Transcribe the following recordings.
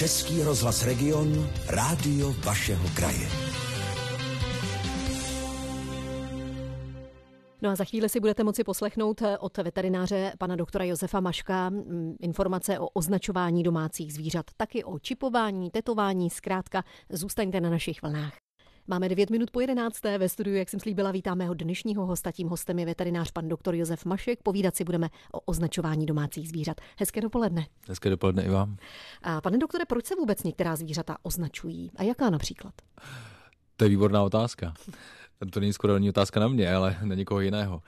Český rozhlas Region, rádio vašeho kraje. No a za chvíli si budete moci poslechnout eh, od veterináře pana doktora Josefa Maška mm, informace o označování domácích zvířat, taky o čipování, tetování, zkrátka zůstaňte na našich vlnách. Máme 9 minut po 11. ve studiu, jak jsem slíbila, vítám mého dnešního hosta. Tím hostem je veterinář pan doktor Josef Mašek. Povídat si budeme o označování domácích zvířat. Hezké dopoledne. Hezké dopoledne i vám. A pane doktore, proč se vůbec některá zvířata označují? A jaká například? To je výborná otázka. To není skoro není otázka na mě, ale na někoho jiného.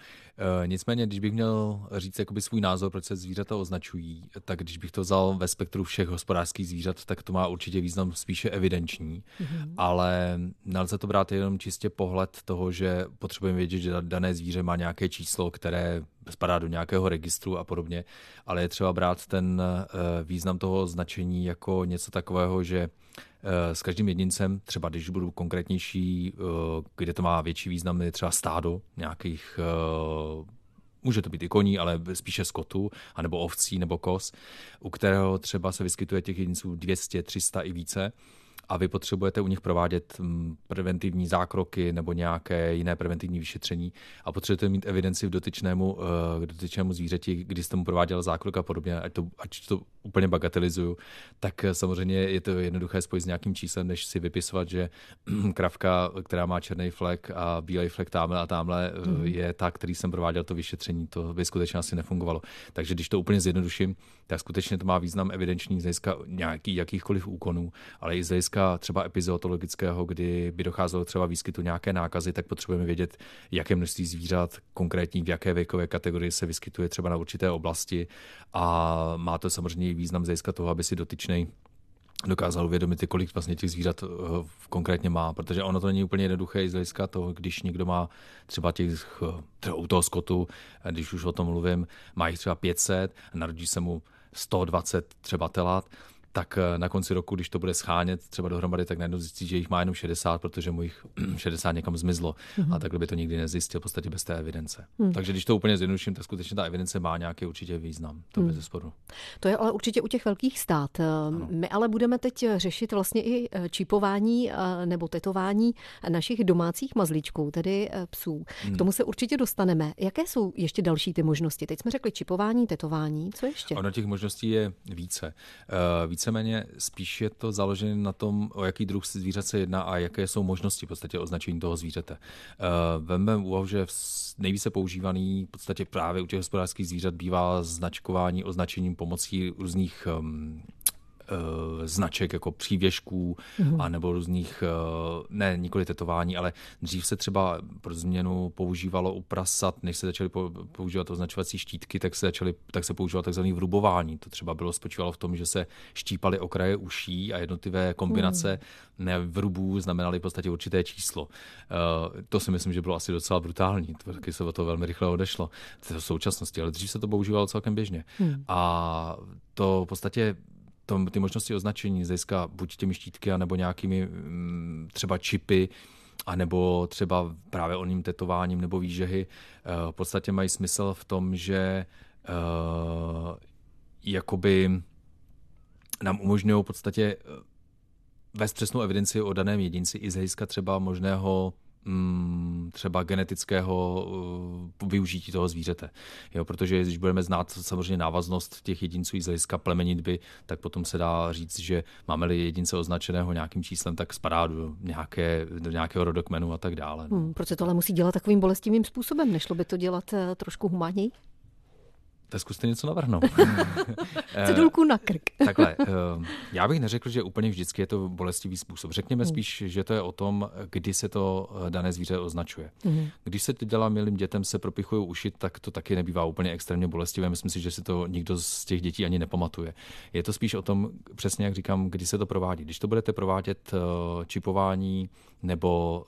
E, nicméně, když bych měl říct jakoby svůj názor, proč se zvířata označují, tak když bych to vzal ve spektru všech hospodářských zvířat, tak to má určitě význam spíše evidenční, mm-hmm. ale nelze to brát jenom čistě pohled toho, že potřebujeme vědět, že dané zvíře má nějaké číslo, které spadá do nějakého registru a podobně, ale je třeba brát ten e, význam toho značení jako něco takového, že s každým jedincem, třeba když budu konkrétnější, eh, kde to má větší význam, je třeba stádo nějakých eh, může to být i koní, ale spíše skotu, anebo ovcí, nebo kos, u kterého třeba se vyskytuje těch jedinců 200, 300 i více a vy potřebujete u nich provádět mm, preventivní zákroky nebo nějaké jiné preventivní vyšetření a potřebujete mít evidenci v dotyčnému, k dotyčnému zvířeti, kdy jste mu prováděl zákrok a podobně, ať to, ať to úplně bagatelizuju, tak samozřejmě je to jednoduché spojit s nějakým číslem, než si vypisovat, že kravka, která má černý flek a bílý flek tamhle a tamhle mm. je ta, který jsem prováděl to vyšetření. To by skutečně asi nefungovalo. Takže když to úplně zjednoduším, tak skutečně to má význam evidenční z hlediska nějaký, jakýchkoliv úkonů, ale i z hlediska třeba epizotologického, kdy by docházelo třeba výskytu nějaké nákazy, tak potřebujeme vědět, jaké množství zvířat konkrétní v jaké věkové kategorii se vyskytuje třeba na určité oblasti. A má to samozřejmě význam z toho, aby si dotyčnej dokázal uvědomit, kolik vlastně těch zvířat eh, konkrétně má, protože ono to není úplně jednoduché i z hlediska toho, když někdo má třeba těch, eh, třeba u toho skotu, eh, když už o tom mluvím, má jich třeba 500, narodí se mu 120 třeba telat, tak eh, na konci roku, když to bude schánět třeba dohromady, tak najednou zjistí, že jich má jenom 60, protože mu jich 60 někam zmizlo. Mm-hmm. A takhle by to nikdy nezjistil, v podstatě bez té evidence. Mm. Takže když to úplně zjednoduším, tak skutečně ta evidence má nějaký určitě význam. To mm. bez sporu. To je ale určitě u těch velkých stát. Eh, ano. My ale budeme teď řešit vlastně i eh, čípování nebo tetování našich domácích mazlíčků, tedy psů. Mm. K tomu se určitě dostaneme. Jaké jsou ještě další ty možnosti? Teď jsme řekli čipování, tetování. Co ještě? Ono těch možností je více. Více víceméně spíš je to založené na tom, o jaký druh zvířat se jedná a jaké jsou možnosti v podstatě označení toho zvířete. Uh, Veme úvahu, že nejvíce používaný v podstatě právě u těch hospodářských zvířat bývá značkování označením pomocí různých um, značek jako přívěšků mm-hmm. a nebo různých, uh, ne nikoli tetování, ale dřív se třeba pro změnu používalo u prasat, než se začaly používat označovací štítky, tak se, začaly, tak se používalo takzvané vrubování. To třeba bylo spočívalo v tom, že se štípaly okraje uší a jednotlivé kombinace mm. vrubů znamenaly v podstatě určité číslo. Uh, to si myslím, že bylo asi docela brutální. Taky se o to velmi rychle odešlo v současnosti, ale dřív se to používalo celkem běžně. Mm. A to v podstatě to, ty možnosti označení získá buď těmi štítky, nebo nějakými mm, třeba čipy, a nebo třeba právě oním tetováním nebo výžehy, eh, v podstatě mají smysl v tom, že uh, jakoby nám umožňují v podstatě eh, vést přesnou evidenci o daném jedinci i z hlediska třeba možného třeba genetického uh, využití toho zvířete. Jo, protože když budeme znát samozřejmě návaznost těch jedinců z hlediska plemenitby, tak potom se dá říct, že máme-li jedince označeného nějakým číslem, tak spadá do, nějaké, do nějakého rodokmenu a tak dále. No. Hmm, proč se to ale musí dělat takovým bolestivým způsobem? Nešlo by to dělat eh, trošku humánněji? Tak zkuste něco navrhnout. Cedulku na krk. Takhle, eh, já bych neřekl, že úplně vždycky je to bolestivý způsob. Řekněme hmm. spíš, že to je o tom, kdy se to eh, dané zvíře označuje. Hmm. Když se to dělá milým dětem, se propichují uši, tak to taky nebývá úplně extrémně bolestivé. Myslím si, že si to nikdo z těch dětí ani nepamatuje. Je to spíš o tom, přesně jak říkám, kdy se to provádí. Když to budete provádět eh, čipování nebo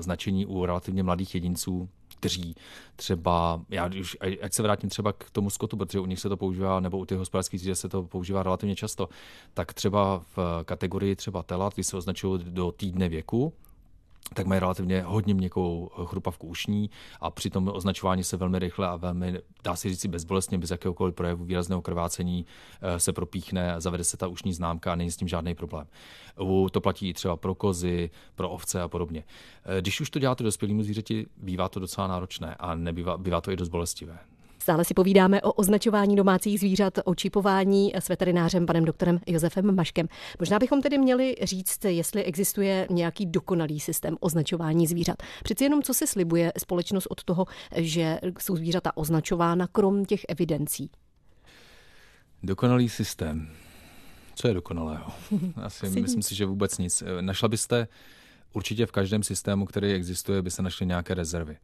značení u relativně mladých jedinců, kteří třeba, já už, ať se vrátím třeba k tomu skotu, protože u nich se to používá, nebo u těch hospodářských zvířat se to používá relativně často, tak třeba v kategorii třeba telat, kdy se označují do týdne věku, tak mají relativně hodně měkkou chrupavku ušní a při tom označování se velmi rychle a velmi, dá se říct, bezbolestně, bez jakéhokoliv projevu výrazného krvácení eh, se propíchne, zavede se ta ušní známka a není s tím žádný problém. To platí i třeba pro kozy, pro ovce a podobně. Eh, když už to děláte dospělému zvířeti, bývá to docela náročné a nebývá, bývá to i dost bolestivé. Stále si povídáme o označování domácích zvířat, o čipování s veterinářem panem doktorem Josefem Maškem. Možná bychom tedy měli říct, jestli existuje nějaký dokonalý systém označování zvířat. Přeci jenom co se slibuje společnost od toho, že jsou zvířata označována krom těch evidencí? Dokonalý systém. Co je dokonalého? Asi, Asi myslím nic. si, že vůbec nic. Našla byste určitě v každém systému, který existuje, by se našly nějaké rezervy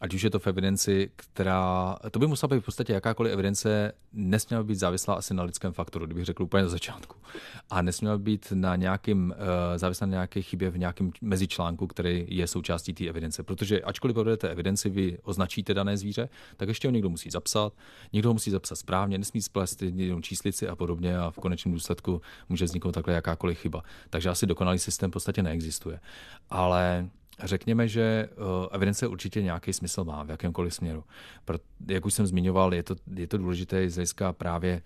ať už je to v evidenci, která, to by musela být v podstatě jakákoliv evidence, nesměla být závislá asi na lidském faktoru, kdybych řekl úplně na začátku. A nesměla být na nějakým, uh, závislá na nějaké chybě v nějakém mezičlánku, který je součástí té evidence. Protože ačkoliv povedete evidenci, vy označíte dané zvíře, tak ještě ho někdo musí zapsat, někdo ho musí zapsat správně, nesmí splést jenom číslici a podobně a v konečném důsledku může vzniknout takhle jakákoliv chyba. Takže asi dokonalý systém v podstatě neexistuje. Ale Řekněme, že uh, evidence určitě nějaký smysl má v jakémkoliv směru. jak už jsem zmiňoval, je to, je to důležité z hlediska právě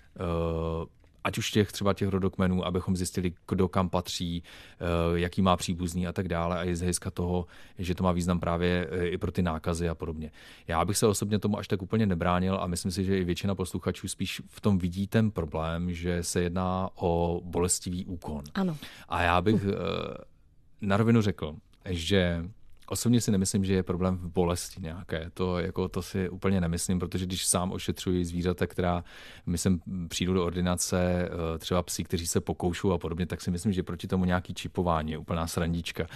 uh, ať už těch třeba těch rodokmenů, abychom zjistili, kdo kam patří, uh, jaký má příbuzný a tak dále. A je z hlediska toho, že to má význam právě i pro ty nákazy a podobně. Já bych se osobně tomu až tak úplně nebránil a myslím si, že i většina posluchačů spíš v tom vidí ten problém, že se jedná o bolestivý úkon. Ano. A já bych uh, na rovinu řekl, že Osobně si nemyslím, že je problém v bolesti nějaké. To, jako, to si úplně nemyslím, protože když sám ošetřuji zvířata, která, myslím, přijdu do ordinace, eh, třeba psi, kteří se pokoušou a podobně, tak si myslím, že proti tomu nějaký čipování je úplná srandička.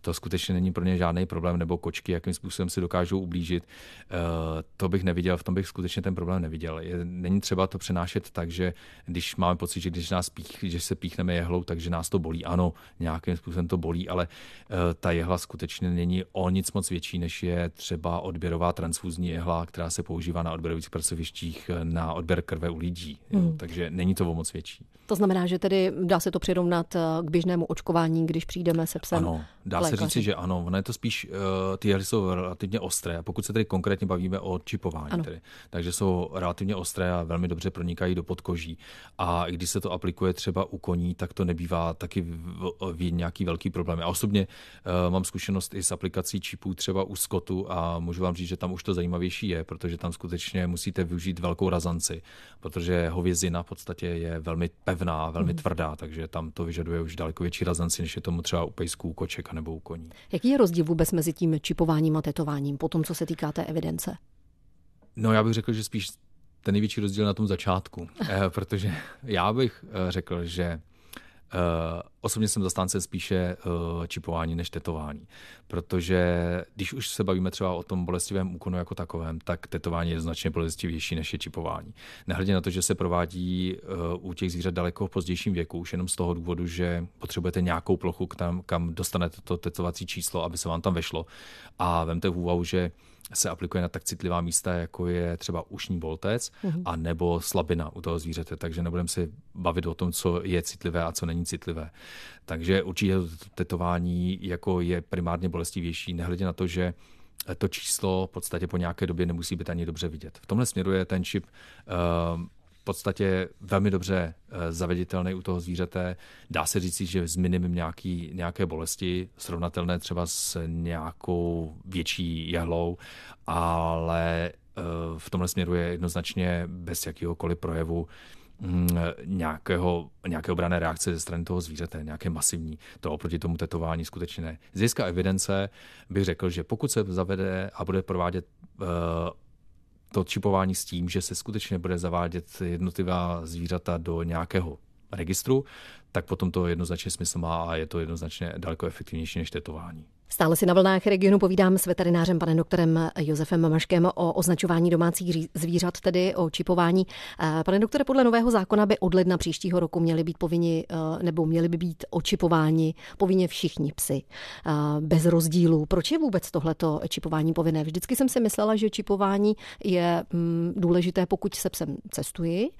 To skutečně není pro ně žádný problém, nebo kočky, jakým způsobem si dokážou ublížit. Eh, to bych neviděl, v tom bych skutečně ten problém neviděl. Je, není třeba to přenášet tak, že když máme pocit, že když nás pích, že se píchneme jehlou, takže nás to bolí. Ano, nějakým způsobem to bolí, ale eh, ta jehla skutečně není není o nic moc větší, než je třeba odběrová transfuzní jehla, která se používá na odběrových pracovištích na odběr krve u lidí. Hmm. Takže není to o moc větší. To znamená, že tedy dá se to přirovnat eh, k běžnému očkování, když přijdeme se psem. Ano, dá se říci, že ano. Ono je to spíš, uh, ty jehly jsou relativně ostré, pokud se tedy konkrétně bavíme o čipování. Tedy. Takže jsou relativně ostré a velmi dobře pronikají do podkoží. A když se to aplikuje třeba u koní, tak to nebývá taky v, v nějaký velký problém. Já osobně uh, mám zkušenost i s aplikací čipů třeba u skotu a můžu vám říct, že tam už to zajímavější je, protože tam skutečně musíte využít velkou razanci, protože hovězina v podstatě je velmi pevná, velmi mm. tvrdá, takže tam to vyžaduje už daleko větší razanci, než je tomu třeba u pejsků, koček nebo u koní. Jaký je rozdíl vůbec mezi tím čipováním a tetováním, po tom, co se týká té evidence? No já bych řekl, že spíš ten největší rozdíl na tom začátku, eh, protože já bych eh, řekl, že osobně jsem zastánce spíše uh, čipování než tetování, protože když už se bavíme třeba o tom bolestivém úkonu jako takovém, tak tetování je značně bolestivější než je čipování. Nehledě na to, že se provádí uh, u těch zvířat daleko v pozdějším věku, už jenom z toho důvodu, že potřebujete nějakou plochu, kam, kam dostanete to tetovací číslo, aby se vám tam vešlo. A vemte v úvahu, že se aplikuje na tak citlivá místa, jako je třeba ušní boltec mm-hmm. a nebo slabina u toho zvířete, takže nebudeme si bavit o tom, co je citlivé a co není citlivé. Takže určitě tetování jako je primárně bolestivější, nehledě na to, že to číslo v podstatě po nějaké době nemusí být ani dobře vidět. V tomhle směru je ten čip uh, podstatě velmi dobře eh, zaveditelný u toho zvířete. Dá se říct, že s minimem nějaký, nějaké bolesti, srovnatelné třeba s nějakou větší jehlou, ale eh, v tomhle směru je jednoznačně bez jakéhokoliv projevu mm, nějakého, nějaké obrané reakce ze strany toho zvířete, nějaké masivní. To oproti tomu tetování skutečně ne. Z evidence bych řekl, že pokud se zavede a bude provádět uh, to čipování s tím, že se skutečně bude zavádět jednotlivá zvířata do nějakého registru, tak potom to jednoznačně smysl má a je to jednoznačně daleko efektivnější než tetování. Stále si na vlnách regionu povídám s veterinářem panem doktorem Josefem Maškem o označování domácích zvířat, tedy o čipování. Eh, pane doktore, podle nového zákona by od ledna příštího roku měli být povinni, eh, nebo měli by být očipováni povinně všichni psy, eh, bez rozdílu. Proč je vůbec tohleto čipování povinné? Vždycky jsem si myslela, že čipování je mm, důležité, pokud se psem cestuji,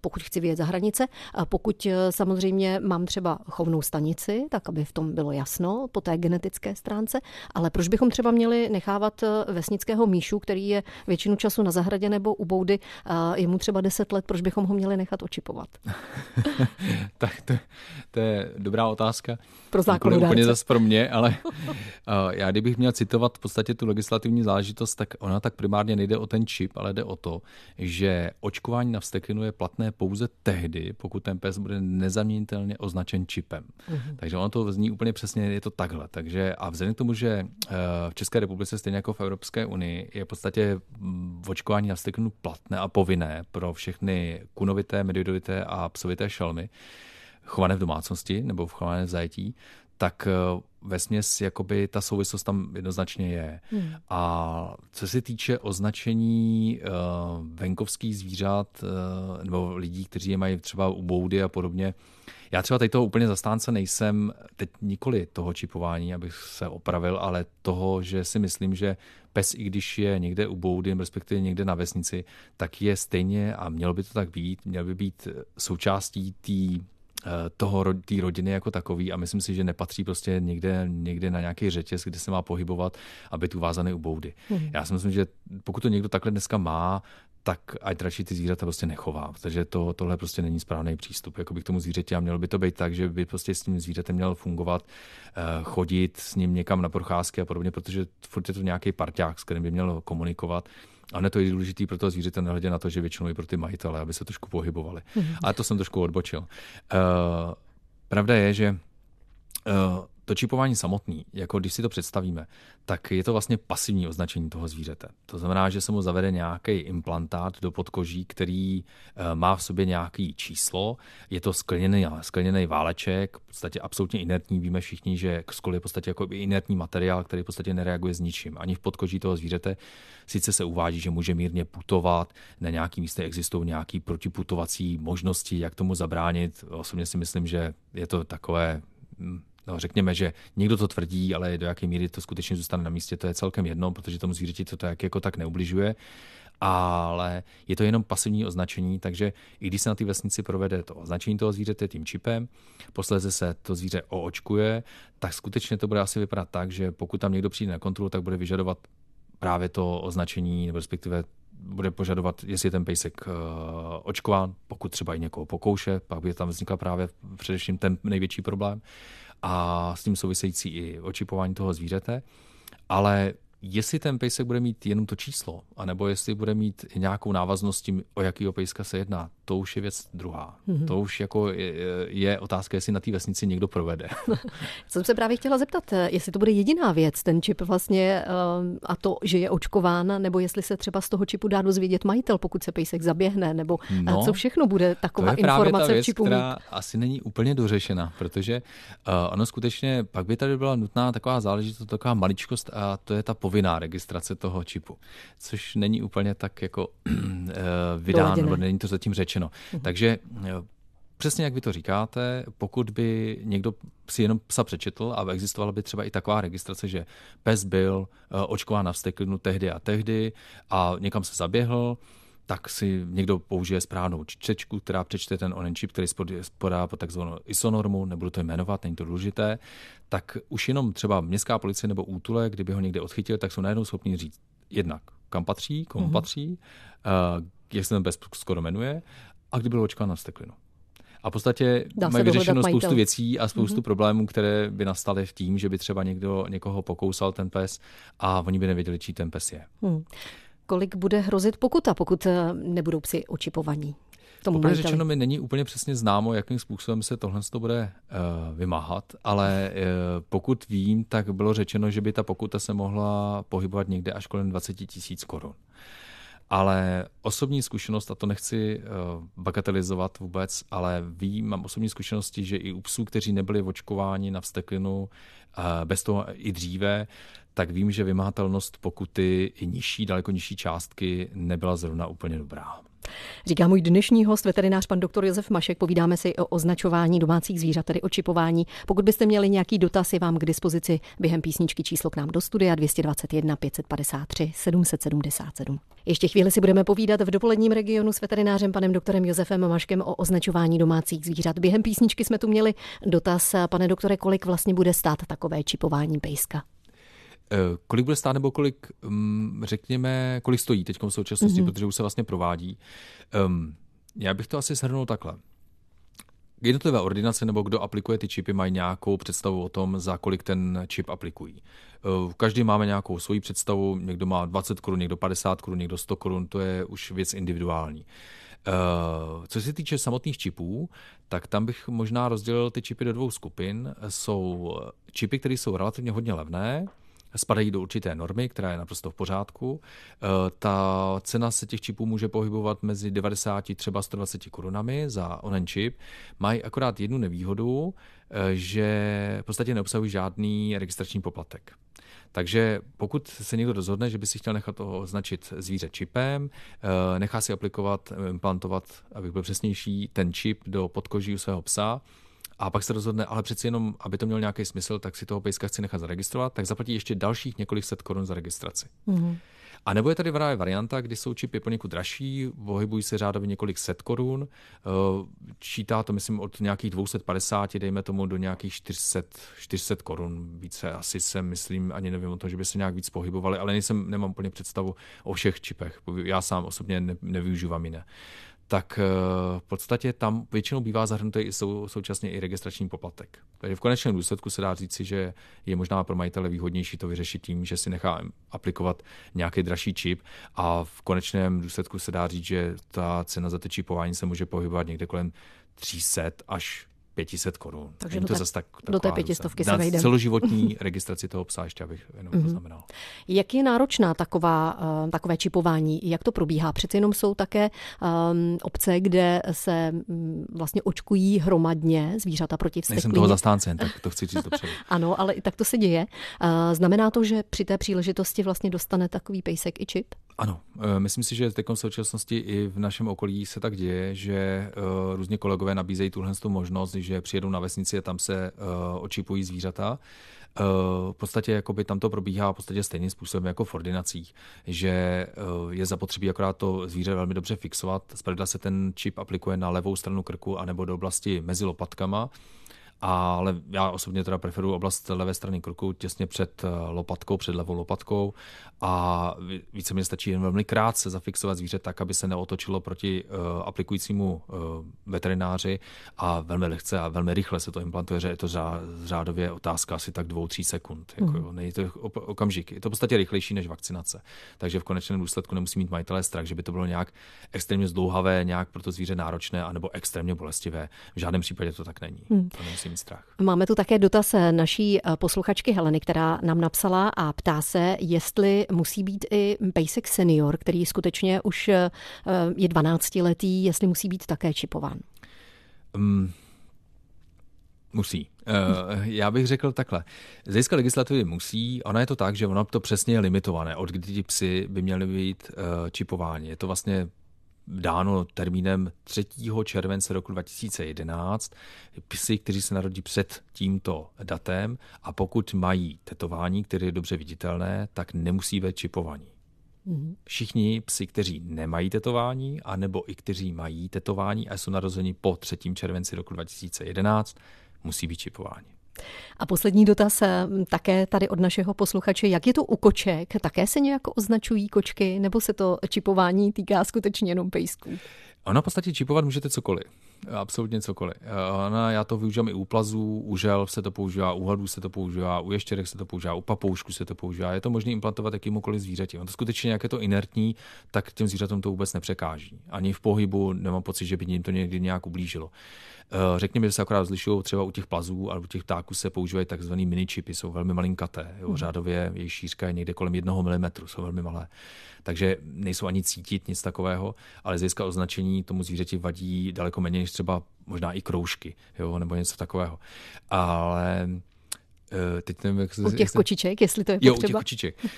pokud chci vyjet za hranice, pokud samozřejmě mám třeba chovnou stanici, tak aby v tom bylo jasno, po té praktické stránce, ale proč bychom třeba měli nechávat eh, vesnického míšu, který je většinu času na zahradě nebo u boudy, je mu třeba 10 let, proč bychom ho měli nechat očipovat? tak to, to je dobrá otázka. Pro zákonodárce. Úplně zase pro mě, ale uh, já kdybych měl citovat v podstatě tu legislativní záležitost, tak ona tak primárně nejde o ten čip, ale jde o to, že očkování na vsteklinu je platné pouze tehdy, pokud ten pes bude nezaměnitelně označen čipem. Uh-huh. Takže ono to zní úplně přesně, je to takhle. Takže a vzhledem k tomu, že uh, v České republice, stejně jako v Evropské unii, je v podstatě mm, očkování na vsteklinu platné a povinné pro všechny kunovité, medvědovité a psovité šelmy, chované v domácnosti nebo v chované v zajetí, tak eh, ve směs jakoby ta souvislost tam jednoznačně je. Hmm. A co se týče označení uh, venkovských zvířat uh, nebo lidí, kteří je mají třeba u boudy a podobně, já třeba tady toho úplně zastánce nejsem, teď nikoli toho čipování, abych se opravil, ale toho, že si myslím, že pes, i když je někde u boudy, respektive někde na vesnici, tak je stejně a mělo by to tak být, měl by být součástí té Eh, toho, té rodiny jako takový a myslím si, že nepatří prostě někde, někde na nějaký řetěz, kde se má pohybovat a být uvázaný u boudy. Hmm. Já si myslím, že pokud to někdo takhle dneska má, tak ať radši ty zvířata prostě nechová. Takže to, tohle prostě není správný přístup jako by k tomu zvířeti a mělo by to být tak, že by prostě s tím zvířetem měl fungovat, eh, chodit s ním někam na procházky a podobně, protože furt je to nějaký parťák, s kterým by měl komunikovat. A ne to je důležitý pro toho zvířete, nehledě na to, že většinou i pro ty majitele, aby se trošku pohybovali. Mm-hmm. Ale to jsem trošku odbočil. Uh, pravda je, že uh, to čipování samotný, jako když si to představíme, tak je to vlastně pasivní označení toho zvířete. To znamená, že se mu zavede nějaký implantát do podkoží, který eh, má v sobě nějaký číslo. Je to skleněný, skleněný váleček, v podstatě absolutně inertní. Víme všichni, že skol je v podstatě jako inertní materiál, který v podstatě nereaguje s ničím. Ani v podkoží toho zvířete sice se uvádí, že může mírně putovat, na nějaký místě existují nějaké protiputovací možnosti, jak tomu zabránit. Osobně si myslím, že je to takové hm, no, řekněme, že někdo to tvrdí, ale do jaké míry to skutečně zůstane na místě, to je celkem jedno, protože tomu zvířeti to tak jako tak neubližuje. Ale je to jenom pasivní označení, takže i když se na té vesnici provede to označení toho zvířete tím čipem, posléze se to zvíře oočkuje, tak skutečně to bude asi vypadat tak, že pokud tam někdo přijde na kontrolu, tak bude vyžadovat právě to označení, nebo respektive bude požadovat, jestli je ten pejsek uh, očkován, pokud třeba i někoho pokouše, pak by tam vznikla právě především ten největší problém a s tím související i očipování toho zvířete. Ale jestli ten pejsek bude mít jenom to číslo, anebo jestli bude mít nějakou návaznost tím, o jakýho pejska se jedná, to už je věc druhá. Mm-hmm. To už jako je, je otázka, jestli na té vesnici někdo provede. Jsem se právě chtěla zeptat, jestli to bude jediná věc, ten čip vlastně, eh, a to, že je očkován, nebo jestli se třeba z toho čipu dá dozvědět majitel, pokud se pejsek zaběhne, nebo eh, no, co všechno bude taková to je informace ta věc, v čipu která mít. asi není úplně dořešena, protože uh, ono skutečně, pak by tady byla nutná taková záležitost, taková maličkost a to je ta povinná registrace toho čipu, což není úplně tak jako uh, vydán, nebo není to zatím řečeno řečeno. Mhm. Takže eh, Přesně jak vy to říkáte, pokud by někdo si jenom psa přečetl a existovala by třeba i taková registrace, že pes byl eh, očkován na vsteklinu tehdy a tehdy a někam se zaběhl, tak si někdo použije správnou čtečku, která přečte ten onen čip, který spodá po takzvanou ISO-normu, nebudu to jmenovat, není to důležité, tak už jenom třeba městská policie nebo útule, kdyby ho někde odchytil, tak jsou najednou schopni říct jednak, kam patří, komu mm-hmm. patří, uh, jak se ten pes skoro jmenuje a kdy byl očkován na steklinu. A v podstatě Dá mají vyřešeno spoustu věcí a spoustu mm-hmm. problémů, které by nastaly v tím, že by třeba někdo někoho pokousal ten pes a oni by nevěděli, čí ten pes je. Hmm. Kolik bude hrozit pokuta, pokud eh, nebudou psi očipovaní? Poprvé řečeno mi není úplně přesně známo, jakým způsobem se tohle to bude uh, vymáhat, ale uh, pokud vím, tak bylo řečeno, že by ta pokuta se mohla pohybovat někde až kolem 20 tisíc korun. Ale osobní zkušenost, a to nechci uh, bagatelizovat vůbec, ale vím, mám osobní zkušenosti, že i u psů, kteří nebyli očkováni na vsteklinu, uh, bez toho i dříve, tak vím, že vymahatelnost pokuty i nižší, daleko nižší částky nebyla zrovna úplně dobrá. Říká můj dnešní host, veterinář pan doktor Josef Mašek. Povídáme si o označování domácích zvířat, tedy o čipování. Pokud byste měli nějaký dotaz, je vám k dispozici během písničky číslo k nám do studia 221 553 777. Ještě chvíli si budeme povídat v dopoledním regionu s veterinářem panem doktorem Josefem Maškem o označování domácích zvířat. Během písničky jsme tu měli dotaz, pane doktore, kolik vlastně bude stát takové čipování pejska? Eh, kolik bude stát nebo kolik, mm, řekněme, kolik stojí teď v současnosti, mm-hmm. protože už se vlastně provádí. Um, já bych to asi shrnul takhle. Jednotlivé ordinace nebo kdo aplikuje ty čipy, mají nějakou představu o tom, za kolik ten čip aplikují. Eh, každý máme nějakou svoji představu, někdo má 20 korun, někdo 50 korun, někdo 100 korun, to je už věc individuální. Eh, co se týče samotných čipů, tak tam bych možná rozdělil ty čipy do dvou skupin. Jsou čipy, které jsou relativně hodně levné, spadají do určité normy, která je naprosto v pořádku. Eh, ta cena se těch čipů může pohybovat mezi 90 třeba 120 korunami za onen čip. Mají akorát jednu nevýhodu, eh, že v podstatě neobsahují žádný registrační poplatek. Takže pokud se někdo rozhodne, že by si chtěl nechat označit zvíře čipem, eh, nechá si aplikovat, implantovat, abych byl přesnější, ten čip do podkoží u svého psa, a pak se rozhodne, ale přeci jenom, aby to mělo nějaký smysl, tak si toho pejska chci nechat zaregistrovat, tak zaplatí ještě dalších několik set korun za registraci. Mm-hmm. A nebo je tady právě varianta, kdy jsou čipy poněkud dražší, pohybují se řádově několik set korun, eh, čítá to, myslím, od nějakých 250, dejme tomu, do nějakých 400, 400 korun. Více asi se myslím, ani nevím o tom, že by se nějak víc pohybovali, ale nejsem, nemám úplně představu o všech čipech. Já sám osobně ne, nevyužívám jiné tak eh, v podstatě tam většinou bývá zahrnutý i sou, současně i registrační poplatek. Takže v konečném důsledku se dá říci, že je možná pro majitele výhodnější to vyřešit tím, že si nechá aplikovat nějaký dražší čip a v konečném důsledku se dá říct, že ta cena za to čipování se může pohybovat někde kolem 300 až 500 korun. Takže do, to zase tak, do té pětistovky se vejde. celoživotní registraci toho psa ještě, abych jenom mm-hmm. poznamenal. Jak je náročná taková, uh, takové čipování? Jak to probíhá? Přeci jenom jsou také um, obce, kde se um, vlastně očkují hromadně zvířata proti vsteklíně. Nejsem toho zastánce, tak to chci říct dopředu. ano, ale i tak to se děje. Uh, znamená to, že při té příležitosti vlastně dostane takový pejsek i čip? Ano, eh, myslím si, že teď v současnosti i v našem okolí se tak děje, že eh, různě kolegové nabízejí tuhle možnost, že přijedou na vesnici a tam se eh, očipují zvířata. V podstatě jakoby tam to probíhá v podstatě stejným způsobem jako v ordinacích, že je zapotřebí akorát to zvíře velmi dobře fixovat. Zpravidla se ten čip aplikuje na levou stranu krku anebo do oblasti mezi lopatkama ale já osobně teda preferuji oblast levé strany krku těsně před eh, lopatkou, před levou lopatkou a více mi stačí jen velmi krátce zafixovat zvíře tak, aby se neotočilo proti uh, aplikujícímu uh, veterináři a velmi lehce a velmi rychle se to implantuje, že je to řádově otázka asi tak dvou, tří sekund. Jako, mm. není to okamžik. Je to v podstatě rychlejší než vakcinace. Takže v konečném důsledku nemusí mít majitelé strach, že by to bylo nějak extrémně zdlouhavé, nějak pro to zvíře náročné, anebo extrémně bolestivé. V žádném případě to tak není. Mm. To nemusí strach. Máme tu také dotaz naší eh, posluchačky Heleny, která nám napsala a ptá se, jestli musí být i pejsek senior, který skutečně už eh, je 12 letý, jestli musí být také čipován. Um, musí. Já bych řekl takhle. Z hlediska legislativy musí, ona je to tak, že ona to přesně je limitované, od kdy ti psy by měly být čipováni. Je to vlastně dáno termínem 3. července roku 2011. Psy, kteří se narodí před tímto datem a pokud mají tetování, které je dobře viditelné, tak nemusí být čipovaní. Mhm. Všichni psi, kteří nemají tetování, anebo i kteří mají tetování a jsou narozeni po 3. červenci roku 2011, musí být čipováni. A poslední dotaz eh, také tady od našeho posluchače. Jak je to u koček? Také se nějak označují kočky, nebo se to čipování týká skutečně jenom pejsků? Ona v podstatě čipovat můžete cokoliv. Absolutně cokoliv. Ona, já to využívám i u plazů, u žel se to používá, u hadů se to používá, u ještěrek se to používá, u papoušku se to používá. Je to možné implantovat jakýmukoliv zvířeti. On to skutečně, jak je to inertní, tak těm zvířatům to vůbec nepřekáží. Ani v pohybu nemám pocit, že by jim to někdy nějak ublížilo. Eh, řekněme, že se akorát rozlišují třeba u těch plazů a u těch ptáků se používají takzvané mini čipy, jsou velmi malinkaté. Jo, hmm. řádově jejich šířka je někde kolem jednoho milimetru, jsou velmi malé. Takže nejsou ani cítit nic takového, ale z označení tomu zvířeti vadí daleko méně než třeba možná i kroužky, jo, nebo něco takového. Ale Uh, teď nevím, jak se, U těch jak kočiček, jestli to je potřeba. Jo, u těch kočiček. Uh,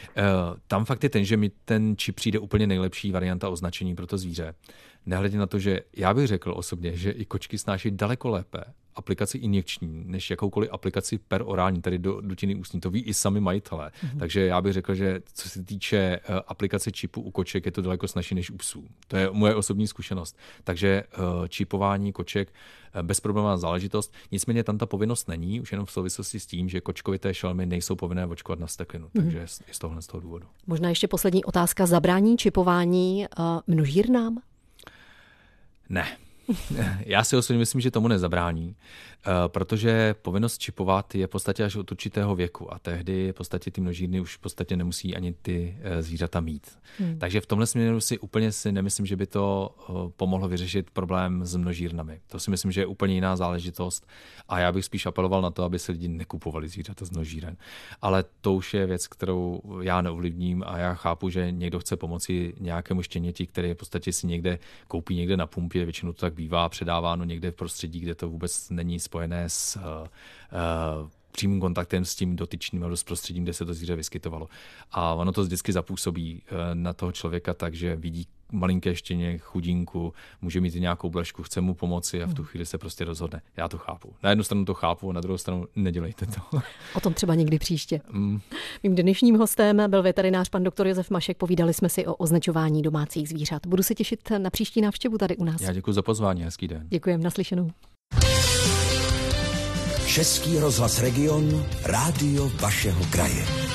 tam fakt je ten, že mi ten čip přijde úplně nejlepší varianta označení pro to zvíře. Nehledě na to, že já bych řekl osobně, že i kočky snáší daleko lépe aplikaci injekční, než jakoukoliv aplikaci per orální, tedy do dutiny ústní. To ví i sami majitelé. Mm-hmm. Takže já bych řekl, že co se týče uh, aplikace čipu u koček, je to daleko snažší než u psů. To je moje osobní zkušenost. Takže uh, čipování koček uh, bezproblémová záležitost. Nicméně tam ta povinnost není, už jenom v souvislosti s tím, že kočkovité šelmy nejsou povinné očkovat na steklinu. Mm-hmm. Takže je z tohohle z toho důvodu. Možná ještě poslední otázka. Zabrání čipování uh, množírnám? Ne. Já si osobně myslím, že tomu nezabrání, eh, protože povinnost čipovat je v podstatě až od určitého věku a tehdy v podstatě ty množírny už v podstatě nemusí ani ty eh, zvířata mít. Hmm. Takže v tomhle směru si úplně si nemyslím, že by to eh, pomohlo vyřešit problém s množírnami. To si myslím, že je úplně jiná záležitost a já bych spíš apeloval na to, aby se lidi nekupovali zvířata z množíren. Ale to už je věc, kterou já neovlivním a já chápu, že někdo chce pomoci nějakému štěněti, který v podstatě si někde koupí někde na pumpě, většinou to tak bývá předáváno někde v prostředí, kde to vůbec není spojené s uh, přímým kontaktem s tím dotyčným nebo s prostředím, kde se to zvíře vyskytovalo. A ono to vždycky zapůsobí na toho člověka tak, že vidí malinké štěně, chudinku, může mít i nějakou blešku, chce mu pomoci a v tu hmm. chvíli se prostě rozhodne. Já to chápu. Na jednu stranu to chápu, na druhou stranu nedělejte to. O tom třeba někdy příště. Mm. Mým dnešním hostem byl veterinář pan doktor Josef Mašek. Povídali jsme si o označování domácích zvířat. Budu se těšit na příští návštěvu tady u nás. Já děkuji za pozvání, hezký den. Děkujeme, naslyšenou. Český rozhlas Region, rádio vašeho kraje.